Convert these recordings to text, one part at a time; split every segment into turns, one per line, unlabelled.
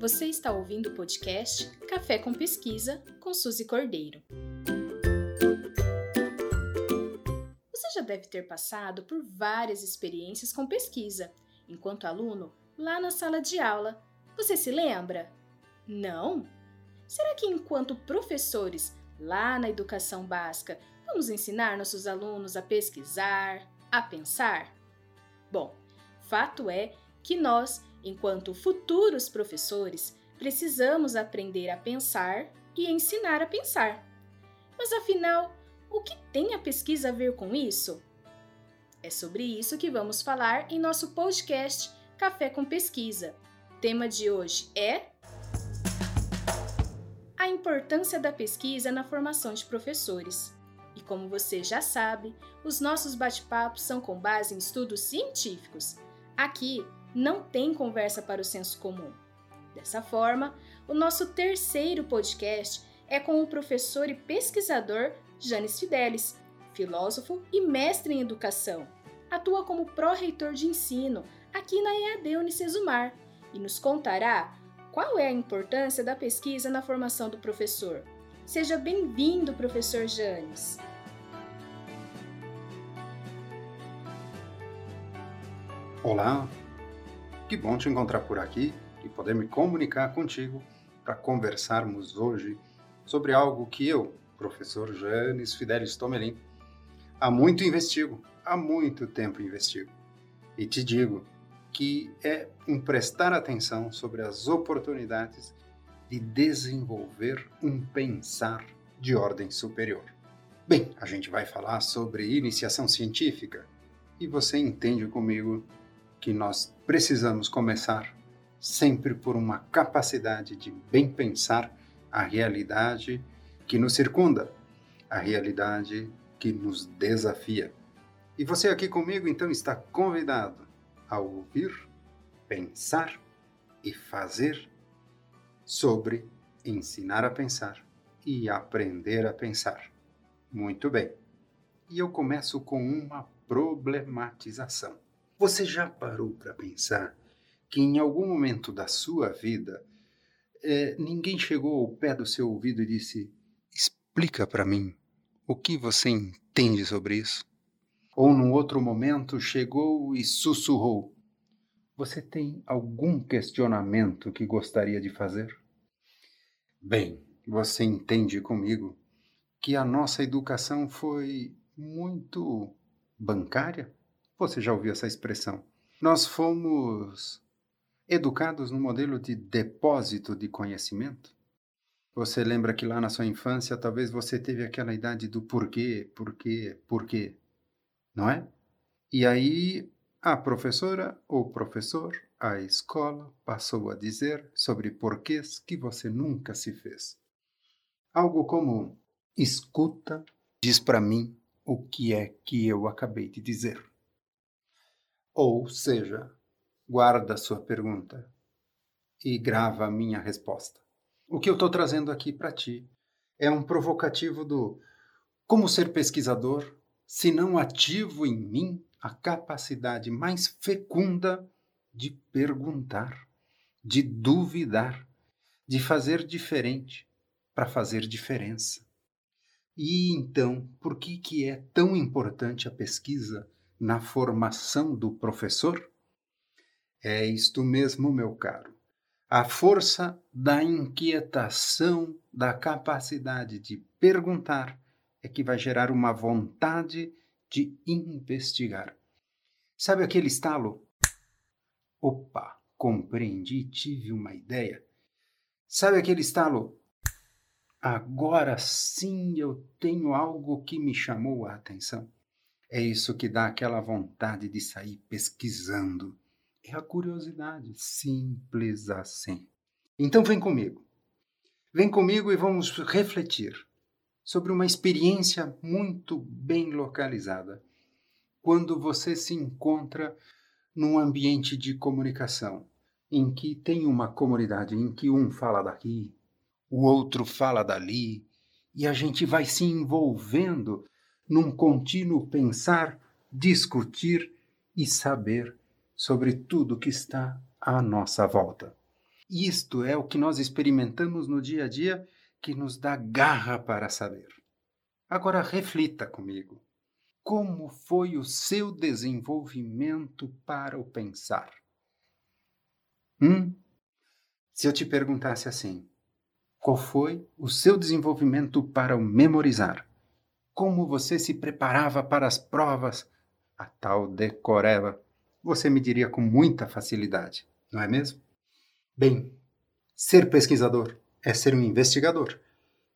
Você está ouvindo o podcast Café com Pesquisa com Suzy Cordeiro. Você já deve ter passado por várias experiências com pesquisa, enquanto aluno, lá na sala de aula. Você se lembra? Não? Será que enquanto professores, lá na educação básica, vamos ensinar nossos alunos a pesquisar, a pensar? Bom, fato é que nós Enquanto futuros professores, precisamos aprender a pensar e ensinar a pensar. Mas afinal, o que tem a pesquisa a ver com isso? É sobre isso que vamos falar em nosso podcast Café com Pesquisa. Tema de hoje é a importância da pesquisa na formação de professores. E como você já sabe, os nossos bate-papos são com base em estudos científicos. Aqui não tem conversa para o senso comum. Dessa forma, o nosso terceiro podcast é com o professor e pesquisador Janes Fidelis, filósofo e mestre em educação. Atua como pró-reitor de ensino aqui na EAD Unicesumar e nos contará qual é a importância da pesquisa na formação do professor. Seja bem-vindo, professor Janes.
Olá, que bom te encontrar por aqui e poder me comunicar contigo para conversarmos hoje sobre algo que eu, professor Janes Fidelis Tomelin, há muito investigo, há muito tempo investigo. E te digo que é um prestar atenção sobre as oportunidades de desenvolver um pensar de ordem superior. Bem, a gente vai falar sobre iniciação científica e você entende comigo que nós precisamos começar sempre por uma capacidade de bem pensar a realidade que nos circunda, a realidade que nos desafia. E você aqui comigo então está convidado a ouvir, pensar e fazer sobre ensinar a pensar e aprender a pensar. Muito bem. E eu começo com uma problematização. Você já parou para pensar que em algum momento da sua vida é, ninguém chegou ao pé do seu ouvido e disse: Explica para mim o que você entende sobre isso? Ou num outro momento chegou e sussurrou: Você tem algum questionamento que gostaria de fazer? Bem, você entende comigo que a nossa educação foi muito bancária? Você já ouviu essa expressão? Nós fomos educados no modelo de depósito de conhecimento. Você lembra que lá na sua infância talvez você teve aquela idade do porquê, porquê, porquê, não é? E aí a professora ou professor, a escola passou a dizer sobre porquês que você nunca se fez. Algo como: escuta, diz para mim o que é que eu acabei de dizer. Ou seja, guarda sua pergunta e grava a minha resposta. O que eu estou trazendo aqui para ti é um provocativo do como ser pesquisador se não ativo em mim a capacidade mais fecunda de perguntar, de duvidar, de fazer diferente para fazer diferença. E então, por que que é tão importante a pesquisa na formação do professor? É isto mesmo, meu caro. A força da inquietação, da capacidade de perguntar, é que vai gerar uma vontade de investigar. Sabe aquele estalo? Opa, compreendi, tive uma ideia. Sabe aquele estalo? Agora sim eu tenho algo que me chamou a atenção. É isso que dá aquela vontade de sair pesquisando. É a curiosidade, simples assim. Então vem comigo. Vem comigo e vamos refletir sobre uma experiência muito bem localizada. Quando você se encontra num ambiente de comunicação, em que tem uma comunidade em que um fala daqui, o outro fala dali, e a gente vai se envolvendo num contínuo pensar, discutir e saber sobre tudo que está à nossa volta. Isto é o que nós experimentamos no dia a dia que nos dá garra para saber. Agora reflita comigo. Como foi o seu desenvolvimento para o pensar? Hum? Se eu te perguntasse assim, qual foi o seu desenvolvimento para o memorizar? Como você se preparava para as provas, a tal decoreba? Você me diria com muita facilidade, não é mesmo? Bem, ser pesquisador é ser um investigador.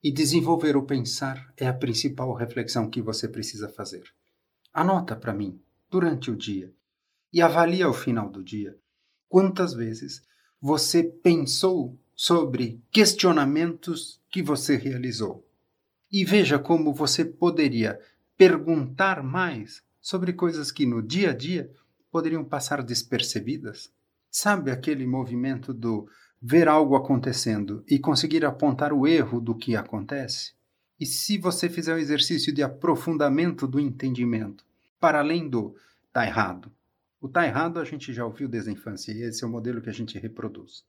E desenvolver o pensar é a principal reflexão que você precisa fazer. Anota para mim, durante o dia, e avalie ao final do dia quantas vezes você pensou sobre questionamentos que você realizou. E veja como você poderia perguntar mais sobre coisas que no dia a dia poderiam passar despercebidas. Sabe aquele movimento do ver algo acontecendo e conseguir apontar o erro do que acontece? E se você fizer o exercício de aprofundamento do entendimento, para além do tá errado. O tá errado a gente já ouviu desde a infância e esse é o modelo que a gente reproduz.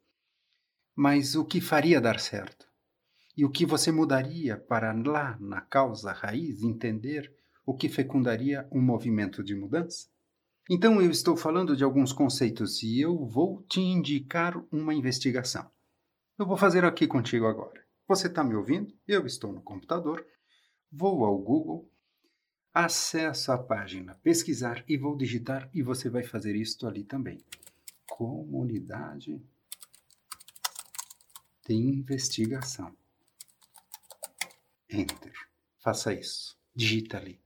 Mas o que faria dar certo? E o que você mudaria para lá na causa raiz entender o que fecundaria um movimento de mudança? Então eu estou falando de alguns conceitos e eu vou te indicar uma investigação. Eu vou fazer aqui contigo agora. Você está me ouvindo? Eu estou no computador. Vou ao Google, acesso à página pesquisar e vou digitar e você vai fazer isto ali também. Comunidade de investigação. Enter. Faça isso. Digita ali.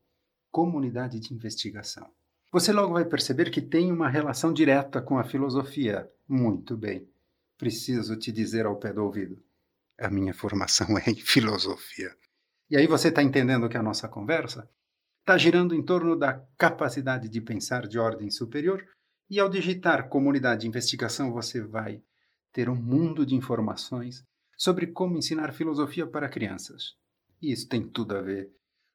Comunidade de investigação. Você logo vai perceber que tem uma relação direta com a filosofia. Muito bem. Preciso te dizer ao pé do ouvido. A minha formação é em filosofia. E aí você está entendendo que a nossa conversa está girando em torno da capacidade de pensar de ordem superior, e ao digitar comunidade de investigação você vai ter um mundo de informações sobre como ensinar filosofia para crianças. Isso tem tudo a ver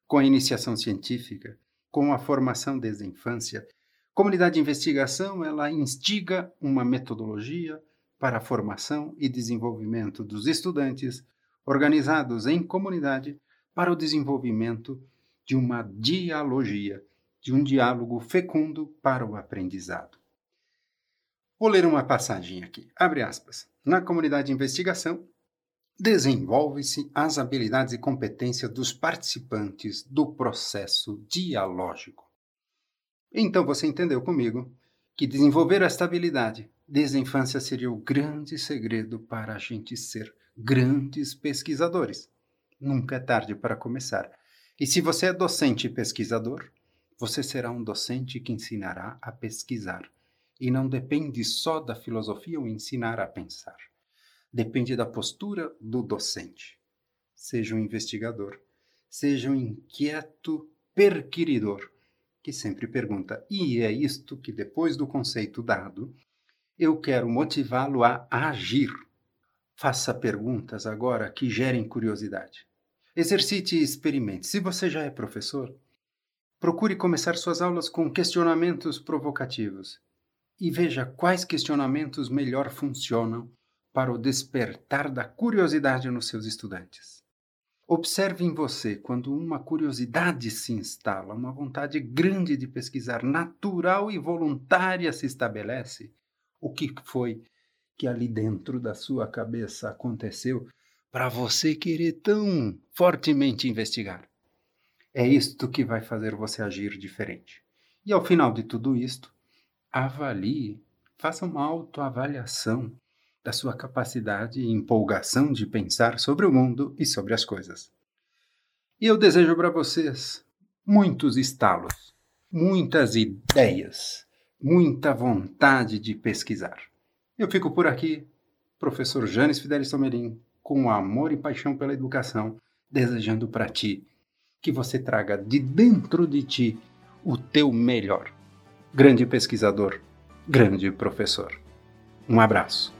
com a iniciação científica, com a formação desde a infância. Comunidade de investigação, ela instiga uma metodologia para a formação e desenvolvimento dos estudantes organizados em comunidade para o desenvolvimento de uma dialogia, de um diálogo fecundo para o aprendizado. Vou ler uma passagem aqui. Abre aspas. Na comunidade de investigação, desenvolve-se as habilidades e competências dos participantes do processo dialógico. Então você entendeu comigo que desenvolver esta habilidade desde a infância seria o grande segredo para a gente ser grandes pesquisadores. Nunca é tarde para começar. E se você é docente e pesquisador, você será um docente que ensinará a pesquisar. E não depende só da filosofia o ensinar a pensar depende da postura do docente. Seja um investigador, seja um inquieto perquiridor, que sempre pergunta: e é isto que, depois do conceito dado, eu quero motivá-lo a agir. Faça perguntas agora que gerem curiosidade. Exercite e experimente. Se você já é professor, procure começar suas aulas com questionamentos provocativos e veja quais questionamentos melhor funcionam para o despertar da curiosidade nos seus estudantes. Observe em você quando uma curiosidade se instala, uma vontade grande de pesquisar, natural e voluntária se estabelece. O que foi que ali dentro da sua cabeça aconteceu para você querer tão fortemente investigar? É isto que vai fazer você agir diferente. E ao final de tudo isto, avalie, faça uma autoavaliação da sua capacidade e empolgação de pensar sobre o mundo e sobre as coisas. E eu desejo para vocês muitos estalos, muitas ideias, muita vontade de pesquisar. Eu fico por aqui, professor Janes Fidelis Tomerim, com amor e paixão pela educação, desejando para ti que você traga de dentro de ti o teu melhor. Grande pesquisador, grande professor. Um abraço.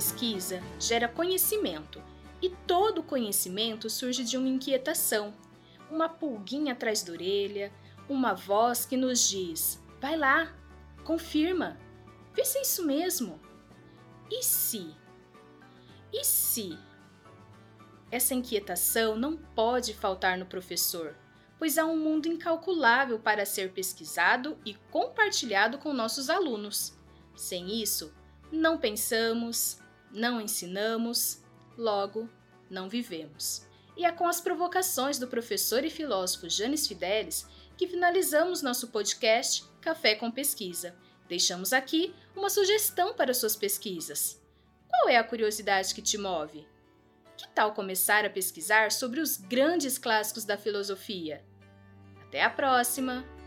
Pesquisa gera conhecimento e todo conhecimento surge de uma inquietação, uma pulguinha atrás da orelha, uma voz que nos diz: vai lá, Confirma. Vê se é isso mesmo. E se? E se? Essa inquietação não pode faltar no professor, pois há um mundo incalculável para ser pesquisado e compartilhado com nossos alunos. Sem isso, não pensamos, não ensinamos, logo, não vivemos. E é com as provocações do professor e filósofo Janes Fidelis que finalizamos nosso podcast Café com Pesquisa. Deixamos aqui uma sugestão para suas pesquisas. Qual é a curiosidade que te move? Que tal começar a pesquisar sobre os grandes clássicos da filosofia? Até a próxima!